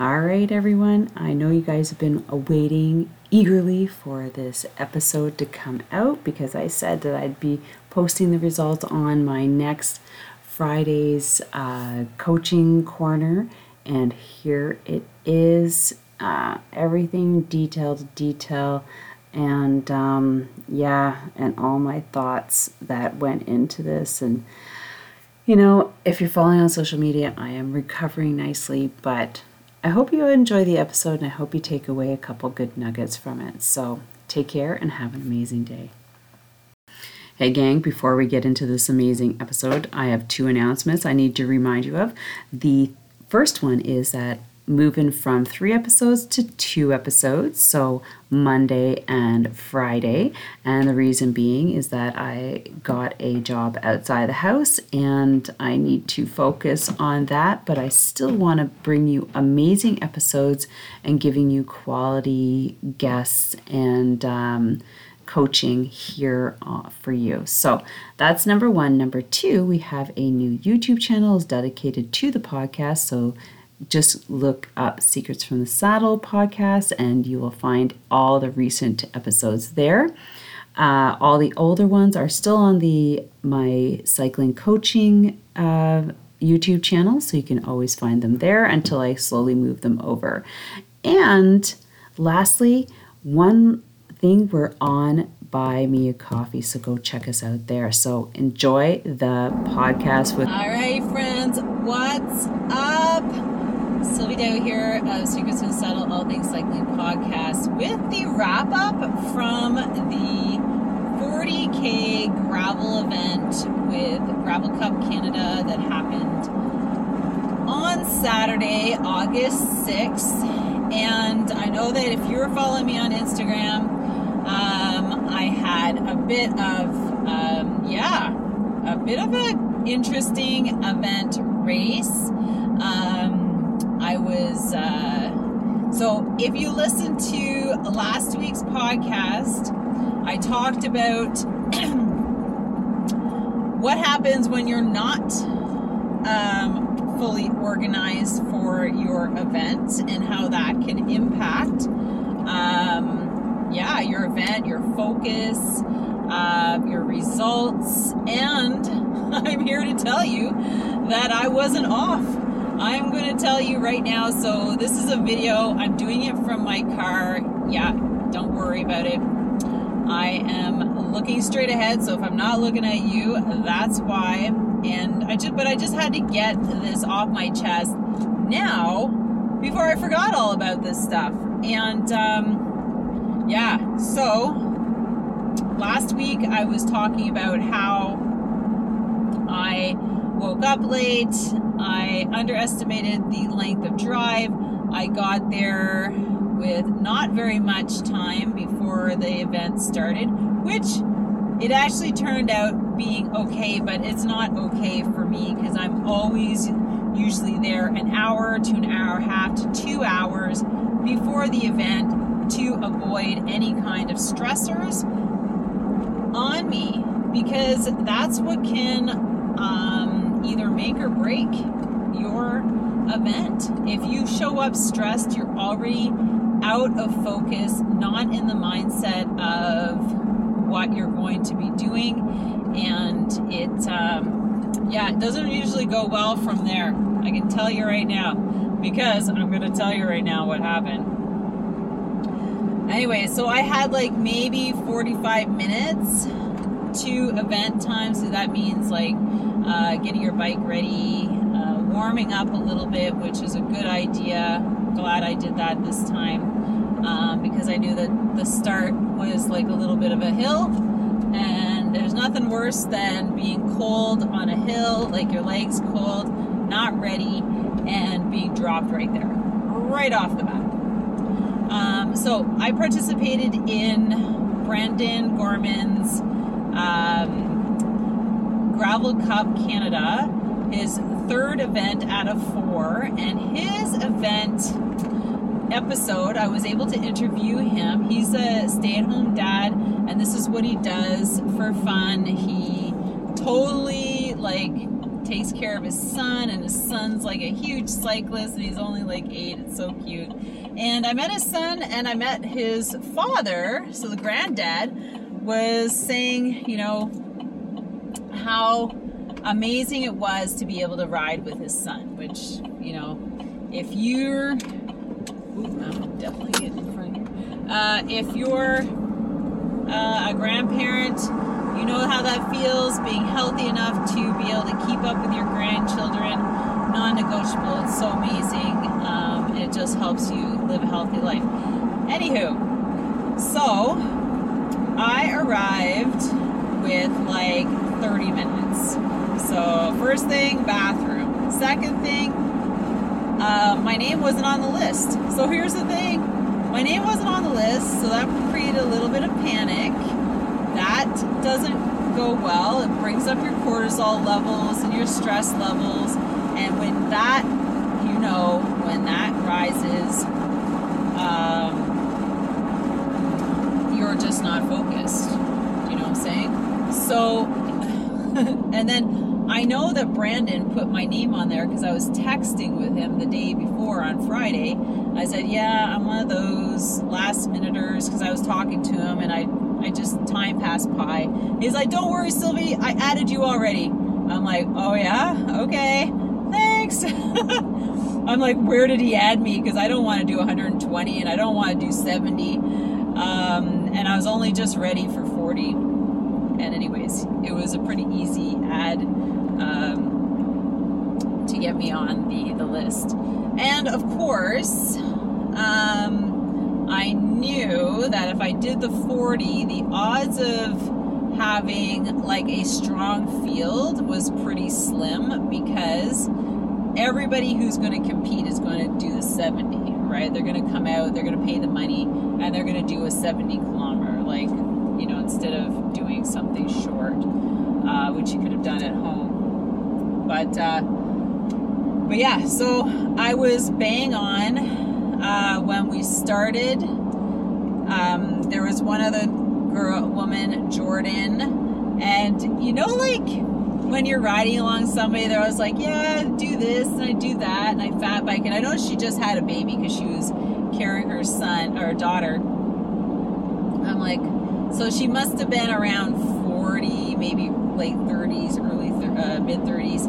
All right, everyone. I know you guys have been awaiting eagerly for this episode to come out because I said that I'd be posting the results on my next Friday's uh, coaching corner, and here it is. Uh, everything detail to detail, and um, yeah, and all my thoughts that went into this. And you know, if you're following on social media, I am recovering nicely, but I hope you enjoy the episode and I hope you take away a couple good nuggets from it. So take care and have an amazing day. Hey, gang, before we get into this amazing episode, I have two announcements I need to remind you of. The first one is that moving from three episodes to two episodes, so Monday and Friday. And the reason being is that I got a job outside the house and I need to focus on that, but I still want to bring you amazing episodes and giving you quality guests and um, coaching here uh, for you. So that's number one. Number two, we have a new YouTube channel is dedicated to the podcast. So just look up Secrets from the Saddle podcast and you will find all the recent episodes there. Uh, all the older ones are still on the my cycling coaching uh, YouTube channel, so you can always find them there until I slowly move them over. And lastly, one thing we're on Buy Me a Coffee, so go check us out there. So enjoy the podcast with. All right, friends, what's up? Here of Secrets and Saddle All Things Cycling podcast with the wrap up from the 40k gravel event with Gravel Cup Canada that happened on Saturday, August 6th. And I know that if you were following me on Instagram, um, I had a bit of, um, yeah, a bit of an interesting event race. Um, I was, uh, so if you listen to last week's podcast, I talked about what happens when you're not um, fully organized for your event and how that can impact, um, yeah, your event, your focus, uh, your results. And I'm here to tell you that I wasn't off. I'm to tell you right now. So, this is a video. I'm doing it from my car. Yeah, don't worry about it. I am looking straight ahead. So, if I'm not looking at you, that's why. And I just, but I just had to get this off my chest now before I forgot all about this stuff. And, um, yeah, so last week I was talking about how I woke up late. I underestimated the length of drive. I got there with not very much time before the event started, which it actually turned out being okay, but it's not okay for me because I'm always usually there an hour to an hour and a half to two hours before the event to avoid any kind of stressors on me because that's what can um, either make or break your event. If you show up stressed, you're already out of focus, not in the mindset of what you're going to be doing, and it, um, yeah, it doesn't usually go well from there. I can tell you right now because I'm going to tell you right now what happened. Anyway, so I had like maybe 45 minutes to event time, so that means like uh, getting your bike ready, uh, warming up a little bit, which is a good idea. Glad I did that this time um, because I knew that the start was like a little bit of a hill, and there's nothing worse than being cold on a hill, like your legs cold, not ready, and being dropped right there, right off the bat. Um, so I participated in Brandon Gorman's um, Gravel Cup Canada, his third event out of four, and his event episode, I was able to interview him. He's a stay at home dad, and this is what he does for fun. He totally like takes care of his son, and his son's like a huge cyclist, and he's only like eight. It's so cute. And I met his son, and I met his father. So the granddad was saying, you know, how amazing it was to be able to ride with his son. Which, you know, if you're, ooh, I'm definitely getting in front. Uh, if you're uh, a grandparent you know how that feels being healthy enough to be able to keep up with your grandchildren. Non negotiable. It's so amazing. Um, it just helps you live a healthy life. Anywho, so I arrived with like 30 minutes. So, first thing, bathroom. Second thing, uh, my name wasn't on the list. So, here's the thing my name wasn't on the list, so that created a little bit of panic that doesn't go well. It brings up your cortisol levels and your stress levels. And when that, you know, when that rises, um, you're just not focused. Do you know what I'm saying? So, and then I know that Brandon put my name on there because I was texting with him the day before on Friday. I said, Yeah, I'm one of those last minuters because I was talking to him and I I just time passed by. He's like, "Don't worry, Sylvie. I added you already." I'm like, "Oh yeah, okay, thanks." I'm like, "Where did he add me?" Because I don't want to do 120 and I don't want to do 70. Um, and I was only just ready for 40. And anyways, it was a pretty easy ad um, to get me on the the list. And of course. Um, I knew that if I did the 40, the odds of having like a strong field was pretty slim because everybody who's going to compete is going to do the 70, right? They're going to come out, they're going to pay the money, and they're going to do a 70 kilometer, like, you know, instead of doing something short, uh, which you could have done at home. But, uh, but yeah, so I was bang on uh, when we started. Um, there was one other girl, woman, Jordan, and you know, like when you're riding along somebody, they're always like, "Yeah, do this and I do that and I fat bike." And I know she just had a baby because she was carrying her son or daughter. I'm like, so she must have been around 40, maybe late 30s, early uh, mid 30s,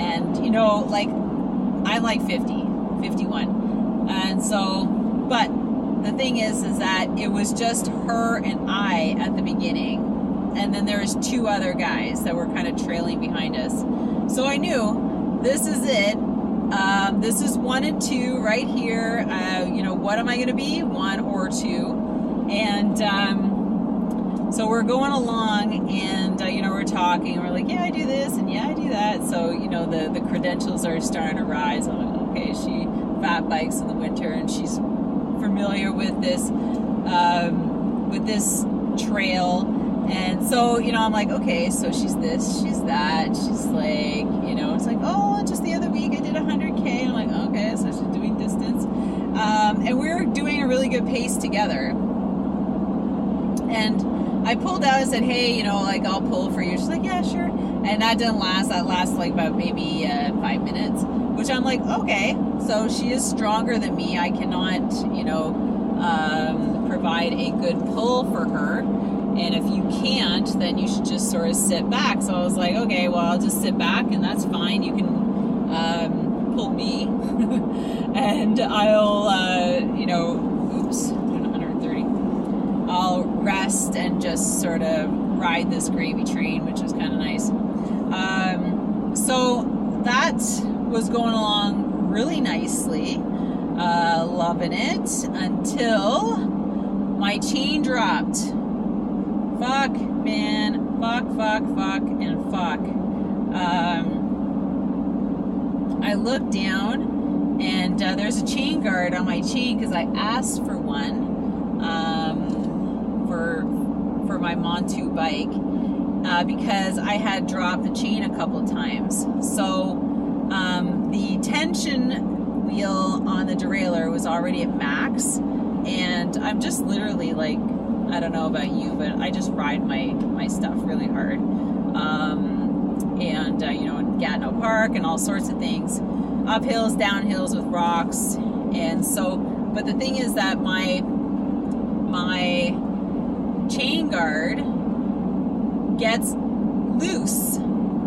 and you know, like I'm like 50, 51 and so, but the thing is, is that it was just her and I at the beginning. And then there was two other guys that were kind of trailing behind us. So I knew this is it. Um, this is one and two right here. Uh, you know, what am I going to be? One or two. And um, so we're going along and, uh, you know, we're talking. And we're like, yeah, I do this and yeah, I do that. So, you know, the, the credentials are starting to rise. I'm like, okay, she fat bikes in the winter, and she's familiar with this um, with this trail. And so, you know, I'm like, okay, so she's this, she's that. She's like, you know, it's like, oh, just the other week I did 100K. I'm like, okay, so she's doing distance. Um, and we are doing a really good pace together. And I pulled out and said, hey, you know, like, I'll pull for you. She's like, yeah, sure. And that didn't last. That lasts like about maybe uh, five minutes which I'm like, okay, so she is stronger than me. I cannot, you know, um, provide a good pull for her. And if you can't, then you should just sort of sit back. So I was like, okay, well, I'll just sit back and that's fine. You can um, pull me and I'll, uh, you know, oops, 130. I'll rest and just sort of ride this gravy train, which is kind of nice. Um, so that was going along really nicely, uh, loving it until my chain dropped. Fuck, man. Fuck, fuck, fuck, and fuck. Um, I looked down and uh, there's a chain guard on my chain because I asked for one um, my Montu bike uh, because I had dropped the chain a couple times. So um, the tension wheel on the derailleur was already at max, and I'm just literally like, I don't know about you, but I just ride my my stuff really hard. Um, and uh, you know in Gatineau Park and all sorts of things, up hills, down hills with rocks, and so. But the thing is that my my chain guard gets loose.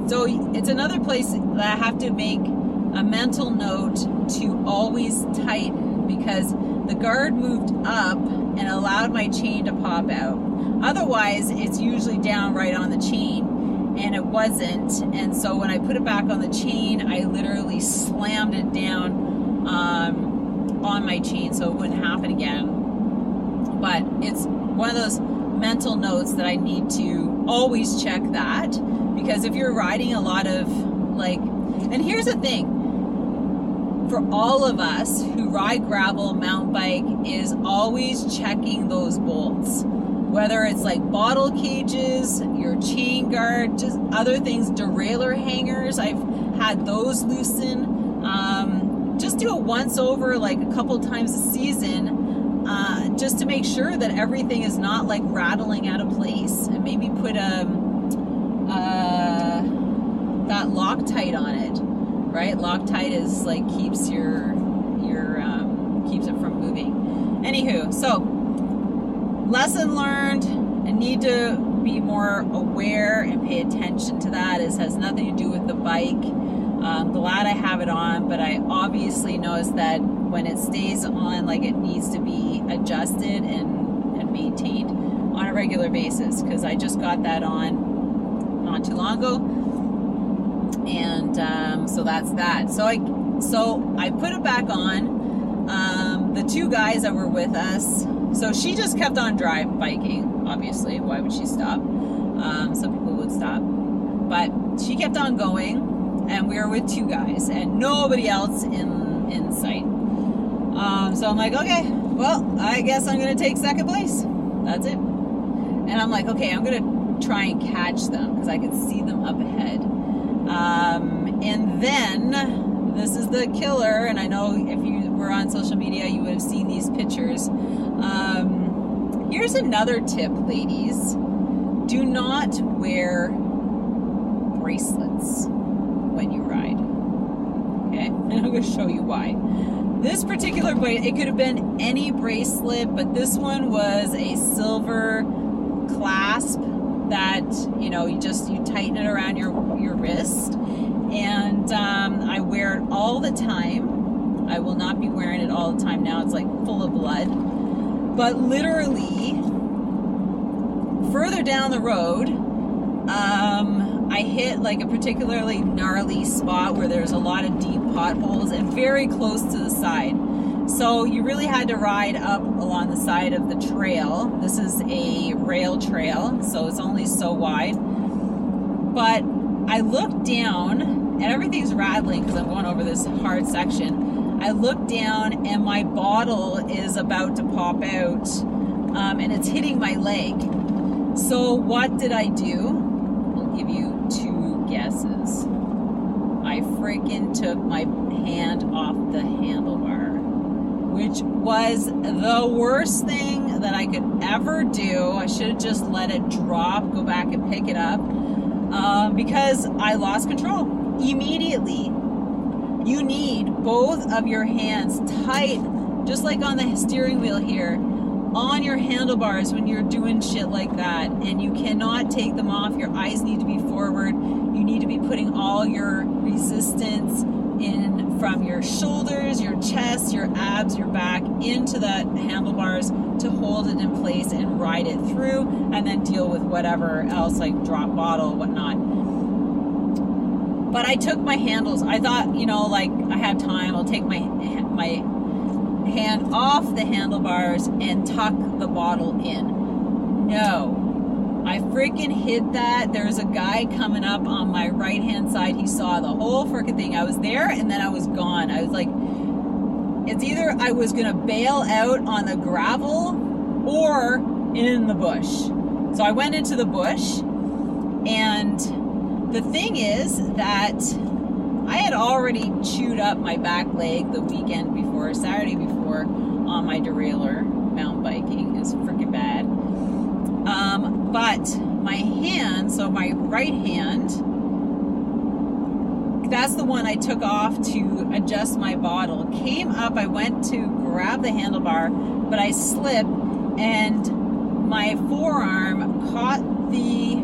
So it's another place that I have to make a mental note to always tighten because the guard moved up and allowed my chain to pop out. Otherwise, it's usually down right on the chain, and it wasn't. And so when I put it back on the chain, I literally slammed it down um, on my chain so it wouldn't happen again. But it's one of those mental notes that I need to always check that because if you're riding a lot of like, and here's the thing for all of us who ride gravel, mountain bike, is always checking those bolts. Whether it's like bottle cages, your chain guard, just other things, derailleur hangers, I've had those loosen. Um, just do a once over like a couple times a season uh, just to make sure that everything is not like rattling out of place and maybe put a um, uh, that Loctite on it right? Loctite is like keeps your your um, keeps it from moving. Anywho, so lesson learned. I need to be more aware and pay attention to that. It has nothing to do with the bike. I'm glad I have it on, but I obviously notice that when it stays on, like it needs to be adjusted and, and maintained on a regular basis because I just got that on not too long ago and um, so that's that. So I so I put it back on. Um, the two guys that were with us, so she just kept on drive biking. Obviously, why would she stop? Um, some people would stop, but she kept on going, and we were with two guys and nobody else in in sight. Um, so I'm like, okay, well, I guess I'm gonna take second place. That's it. And I'm like, okay, I'm gonna try and catch them because I could see them up ahead. Um, and then this is the killer, and I know if you were on social media, you would have seen these pictures. Um, here's another tip, ladies do not wear bracelets when you ride. Okay, and I'm to show you why. This particular bracelet, it could have been any bracelet, but this one was a silver clasp that you know you just you tighten it around your your wrist. And um, I wear it all the time. I will not be wearing it all the time now. It's like full of blood. But literally further down the road um, hit like a particularly gnarly spot where there's a lot of deep potholes and very close to the side so you really had to ride up along the side of the trail. This is a rail trail, so it's only so wide. But I looked down, and everything's rattling because I'm going over this hard section. I look down, and my bottle is about to pop out, um, and it's hitting my leg. So what did I do? I'll give you freaking took my hand off the handlebar which was the worst thing that I could ever do. I should have just let it drop, go back and pick it up um, because I lost control immediately. You need both of your hands tight, just like on the steering wheel here, on your handlebars when you're doing shit like that. And you cannot take them off. Your eyes need to be forward. You need to be putting all your resistance in from your shoulders, your chest, your abs, your back into the handlebars to hold it in place and ride it through and then deal with whatever else like drop bottle, whatnot. But I took my handles. I thought, you know, like I have time. I'll take my my hand off the handlebars and tuck the bottle in. No, I freaking hit that. There's a guy coming up on my right hand side. He saw the whole freaking thing. I was there and then I was gone. I was like, it's either I was going to bail out on the gravel or in the bush. So I went into the bush. And the thing is that I had already chewed up my back leg the weekend before, Saturday before, on my derailleur. Mountain biking is freaking bad. Um, but my hand, so my right hand, that's the one I took off to adjust my bottle. Came up, I went to grab the handlebar, but I slipped and my forearm caught the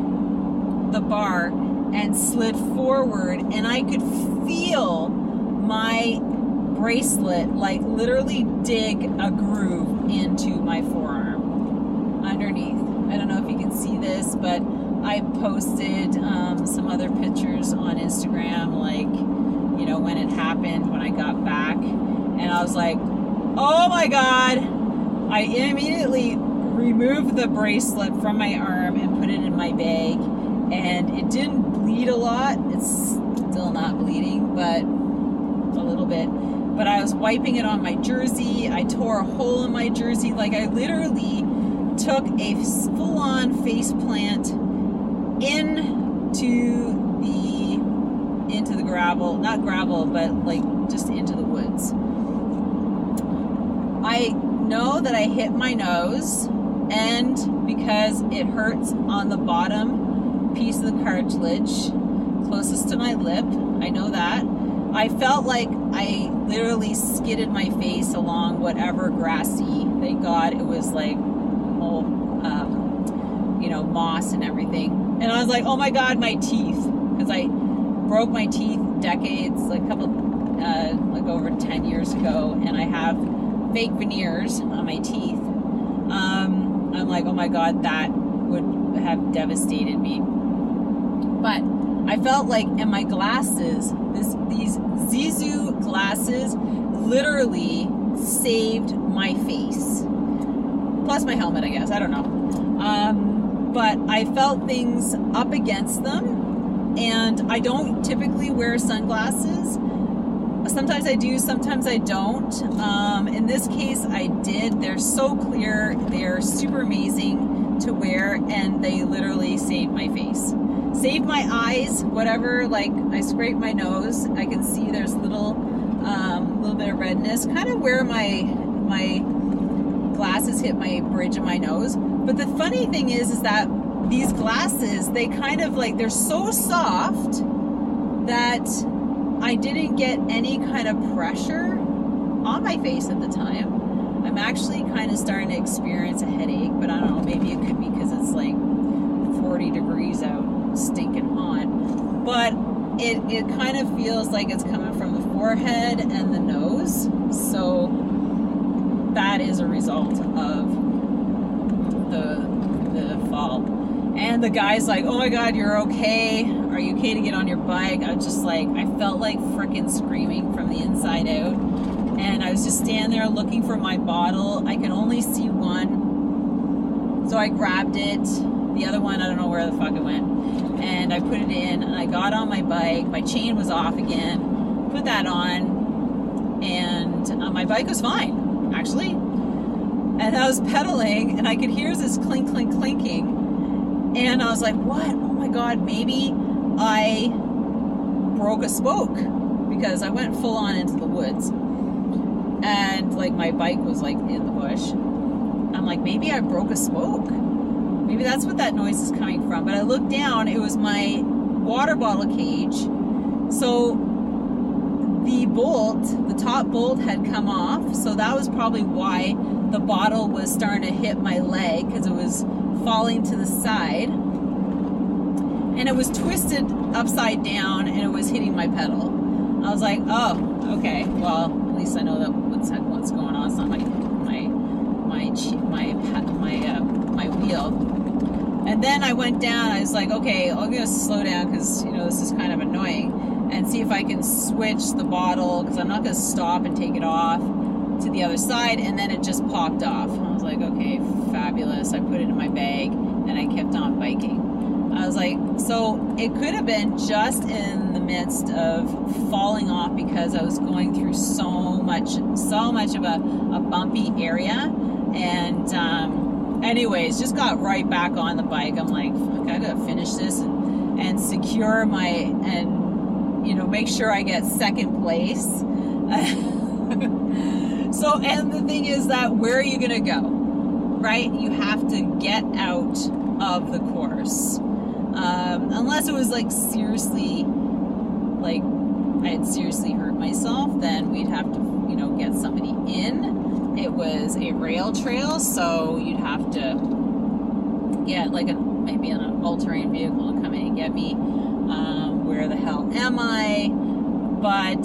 the bar and slid forward and I could feel my bracelet like literally dig a groove into my forearm underneath. I don't know if you can see this, but I posted um, some other pictures on Instagram, like, you know, when it happened, when I got back. And I was like, oh my God. I immediately removed the bracelet from my arm and put it in my bag. And it didn't bleed a lot. It's still not bleeding, but a little bit. But I was wiping it on my jersey. I tore a hole in my jersey. Like, I literally took a full on face plant into the into the gravel not gravel but like just into the woods. I know that i hit my nose and because it hurts on the bottom piece of the cartilage closest to my lip i know that i felt like i literally skidded my face along whatever grassy thank god it was like whole um, you know moss and everything and I was like, oh my god, my teeth, because I broke my teeth decades, like a couple, uh, like over ten years ago, and I have fake veneers on my teeth. Um, I'm like, oh my god, that would have devastated me. But I felt like, and my glasses, this these Zizou glasses, literally saved my face. Plus my helmet, I guess. I don't know. Um, but I felt things up against them. And I don't typically wear sunglasses. Sometimes I do, sometimes I don't. Um, in this case, I did. They're so clear, they're super amazing to wear, and they literally saved my face. Saved my eyes, whatever. Like, I scrape my nose, I can see there's little, um, little bit of redness, kind of where my, my glasses hit my bridge of my nose. But the funny thing is, is that these glasses, they kind of like, they're so soft that I didn't get any kind of pressure on my face at the time. I'm actually kind of starting to experience a headache, but I don't know, maybe it could be because it's like 40 degrees out, stinking hot. But it, it kind of feels like it's coming from the forehead and the nose. So that is a result of the the fall. And the guy's like, "Oh my God, you're okay? Are you okay to get on your bike?" I was just like, I felt like freaking screaming from the inside out, and I was just standing there looking for my bottle. I could only see one, so I grabbed it. The other one, I don't know where the fuck it went, and I put it in, and I got on my bike. My chain was off again. Put that on, and uh, my bike was fine actually. And I was pedaling and I could hear this clink, clink, clinking. And I was like, what? Oh my God, maybe I broke a spoke because I went full on into the woods. And like my bike was like in the bush. I'm like, maybe I broke a spoke. Maybe that's what that noise is coming from. But I looked down, it was my water bottle cage. So the bolt, the top bolt had come off, so that was probably why the bottle was starting to hit my leg because it was falling to the side. And it was twisted upside down and it was hitting my pedal. I was like, oh, okay, well, at least I know that what's what's going on. It's not my my my my my uh, my wheel. And then I went down. I was like, okay, I'm gonna slow down because you know this is kind of annoying and see if I can switch the bottle because I'm not to stop and take it off to the other side and then it just popped off. I was like, okay, fabulous. I put it in my bag and I kept on biking. I was like, so it could have been just in the midst of falling off because I was going through so much, so much of a, a bumpy area. And, um, anyways, just got right back on the bike. I'm like, fuck, I gotta finish this and, and secure my, and you know, make sure I get second place. so, and the thing is that where are you to go? Right? You have to get out of the course. Um, unless it was like seriously, like I had seriously hurt myself, then we'd have to, you know, get somebody in. It was a rail trail, so you'd have to get like a maybe an all-terrain vehicle to come in and get me. Um, where the hell am I? But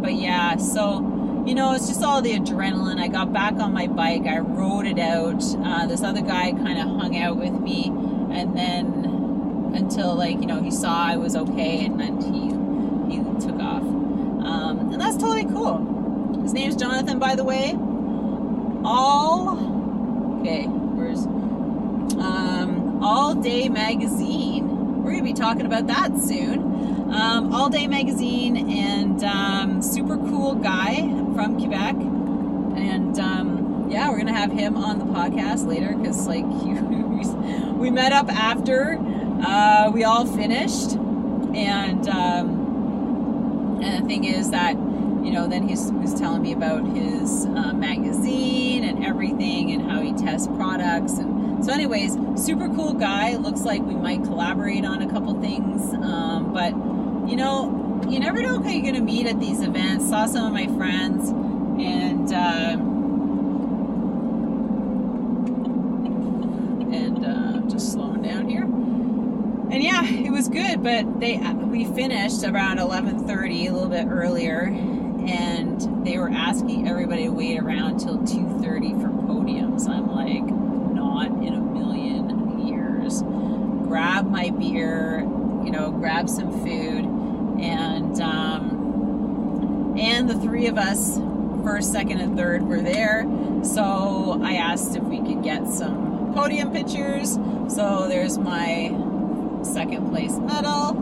but yeah, so you know, it's just all the adrenaline. I got back on my bike, I rode it out. Uh, this other guy kind of hung out with me, and then until like you know he saw I was okay, and then he he took off. Um, and that's totally cool. His name's Jonathan, by the way. All okay, where's um, All Day Magazine. We're gonna be talking about that soon. Um, All Day Magazine and um, super cool guy from Quebec. And um, yeah, we're gonna have him on the podcast later because like we met up after uh, we all finished, and um, and the thing is that you know then he's was telling me about his uh, magazine and everything and how he tests products and so anyways super cool guy looks like we might collaborate on a couple things um, but you know, you never know who you're going to meet at these events. Saw some of my friends, and uh, and uh, just slowing down here. And yeah, it was good, but they we finished around 11:30, a little bit earlier, and they were asking everybody to wait around till 2:30 for podiums. I'm like, not in a million years. Grab my beer, you know, grab some food and um, and the three of us, first, second, and third, were there. So I asked if we could get some podium pictures. So there's my second place medal,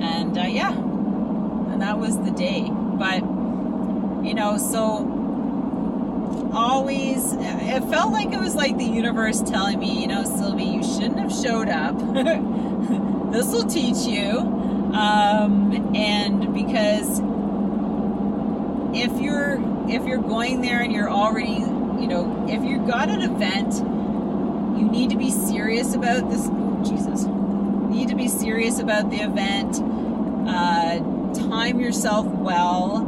and uh, yeah, and that was the day. But you know, so always it felt like it was like the universe telling me, you know, Sylvie, you shouldn't have showed up. this will teach you um, and because if you're if you're going there and you're already you know if you've got an event you need to be serious about this jesus. You need to be serious about the event. Uh, time yourself well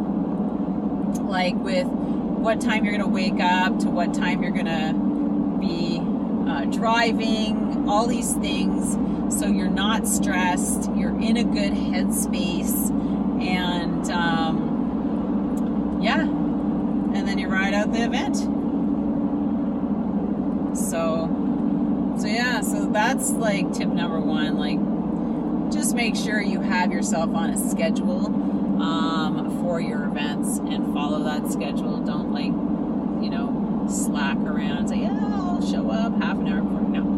like with what time you're to wake up to what time you're to be uh, driving all these things so you're not stressed, you're in a good headspace, and um, yeah, and then you ride out the event. So, so yeah, so that's like tip number one. Like, just make sure you have yourself on a schedule um, for your events and follow that schedule. Don't like, you know, slack around say, yeah, I'll show up half an hour before. No,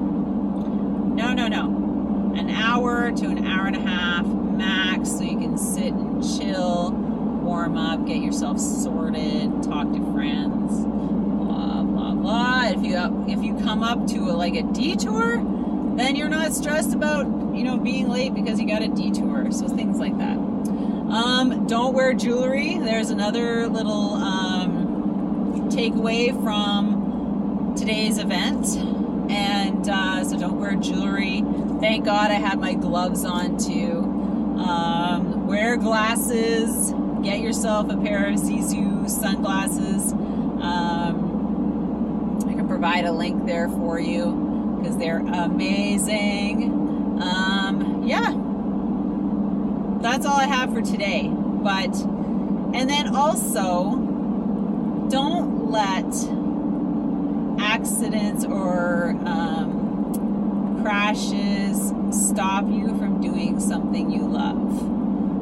no, no, an hour to an hour and a half max so you can sit and chill, warm up, get yourself sorted, talk to friends, blah blah blah. If you if you come up to a, like a detour, then you're not stressed about you know being late because you got a detour. So things like that. Um, don't wear jewelry. There's another little um, takeaway from today's event. And uh, so don't wear jewelry Thank God I had my gloves on too. Um, wear glasses. Get yourself a pair of Zizou sunglasses. Um, I can provide a link there for you because they're amazing. Um, yeah, that's all I have for today. But, and then also, don't let accidents or um, crashes stop you from doing something you love.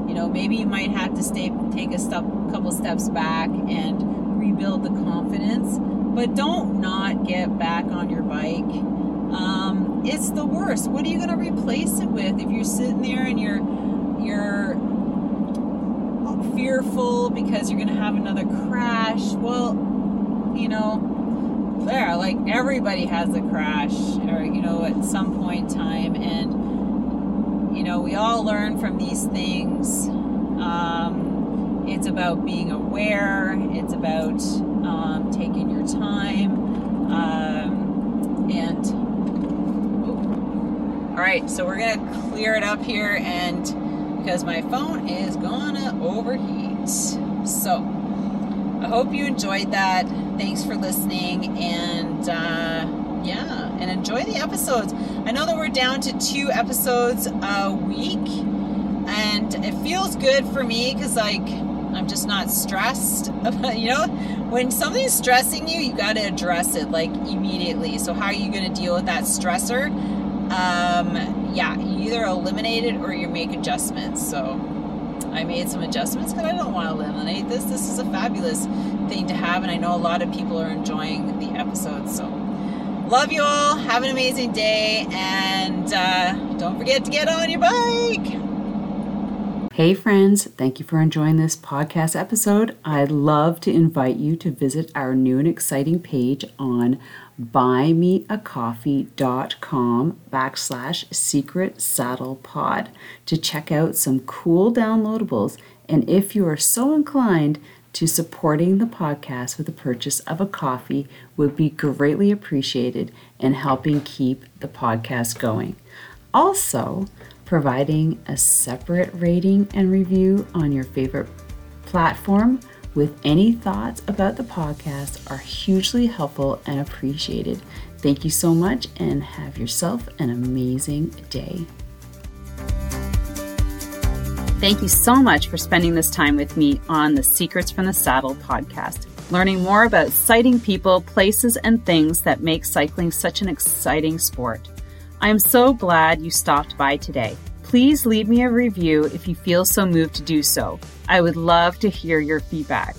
You know, maybe you might have to stay, take a step, couple steps back and rebuild the confidence, but don't not get back on your bike. Um, it's the worst. What are you going to replace it with if you're sitting there and you're you're fearful because you're going to have another crash? Well, you know, there. Like everybody has a crash or you know at some point in time. And you know we all learn from these things. Um, it's about being aware. It's about um, taking your time. Um, and oh. all right. So we're gonna clear it up here and because my phone is gonna overheat. So I hope you enjoyed that. Thanks for listening and uh, yeah, and enjoy the episodes. I know that we're down to two episodes a week, and it feels good for me because like I'm just not stressed about, you know, when something's stressing you, you got to address it like immediately. So, how are you going to deal with that stressor? Um, yeah, you either eliminate it or you make adjustments. So, I made some adjustments because I don't want to eliminate this. This is a fabulous thing to have, and I know a lot of people are enjoying the episodes. So, love you all. Have an amazing day, and uh, don't forget to get on your bike. Hey, friends, thank you for enjoying this podcast episode. I'd love to invite you to visit our new and exciting page on buymeacoffee.com backslash secret saddle pod to check out some cool downloadables. And if you are so inclined to supporting the podcast with the purchase of a coffee would be greatly appreciated in helping keep the podcast going. Also, providing a separate rating and review on your favorite platform with any thoughts about the podcast are hugely helpful and appreciated. Thank you so much and have yourself an amazing day. Thank you so much for spending this time with me on the Secrets from the Saddle podcast, learning more about sighting people, places, and things that make cycling such an exciting sport. I am so glad you stopped by today. Please leave me a review if you feel so moved to do so. I would love to hear your feedback.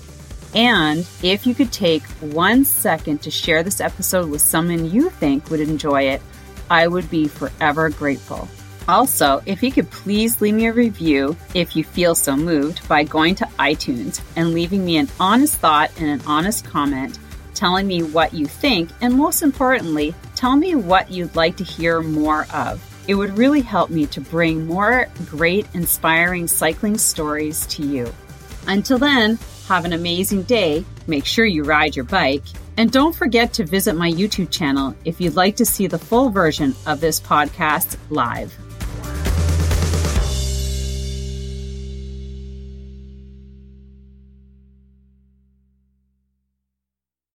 And if you could take one second to share this episode with someone you think would enjoy it, I would be forever grateful. Also, if you could please leave me a review if you feel so moved by going to iTunes and leaving me an honest thought and an honest comment telling me what you think, and most importantly, tell me what you'd like to hear more of. It would really help me to bring more great, inspiring cycling stories to you. Until then, have an amazing day. Make sure you ride your bike. And don't forget to visit my YouTube channel if you'd like to see the full version of this podcast live.